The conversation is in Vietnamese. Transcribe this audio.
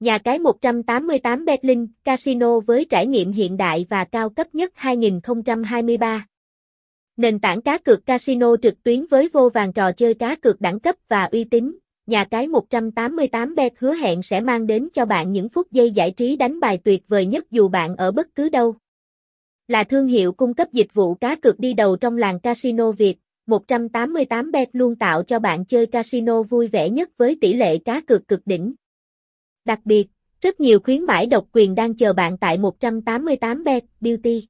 Nhà cái 188 Berlin Casino với trải nghiệm hiện đại và cao cấp nhất 2023. Nền tảng cá cược casino trực tuyến với vô vàng trò chơi cá cược đẳng cấp và uy tín. Nhà cái 188 bet hứa hẹn sẽ mang đến cho bạn những phút giây giải trí đánh bài tuyệt vời nhất dù bạn ở bất cứ đâu. Là thương hiệu cung cấp dịch vụ cá cược đi đầu trong làng casino Việt, 188 bet luôn tạo cho bạn chơi casino vui vẻ nhất với tỷ lệ cá cược cực đỉnh. Đặc biệt, rất nhiều khuyến mãi độc quyền đang chờ bạn tại 188bet Beauty.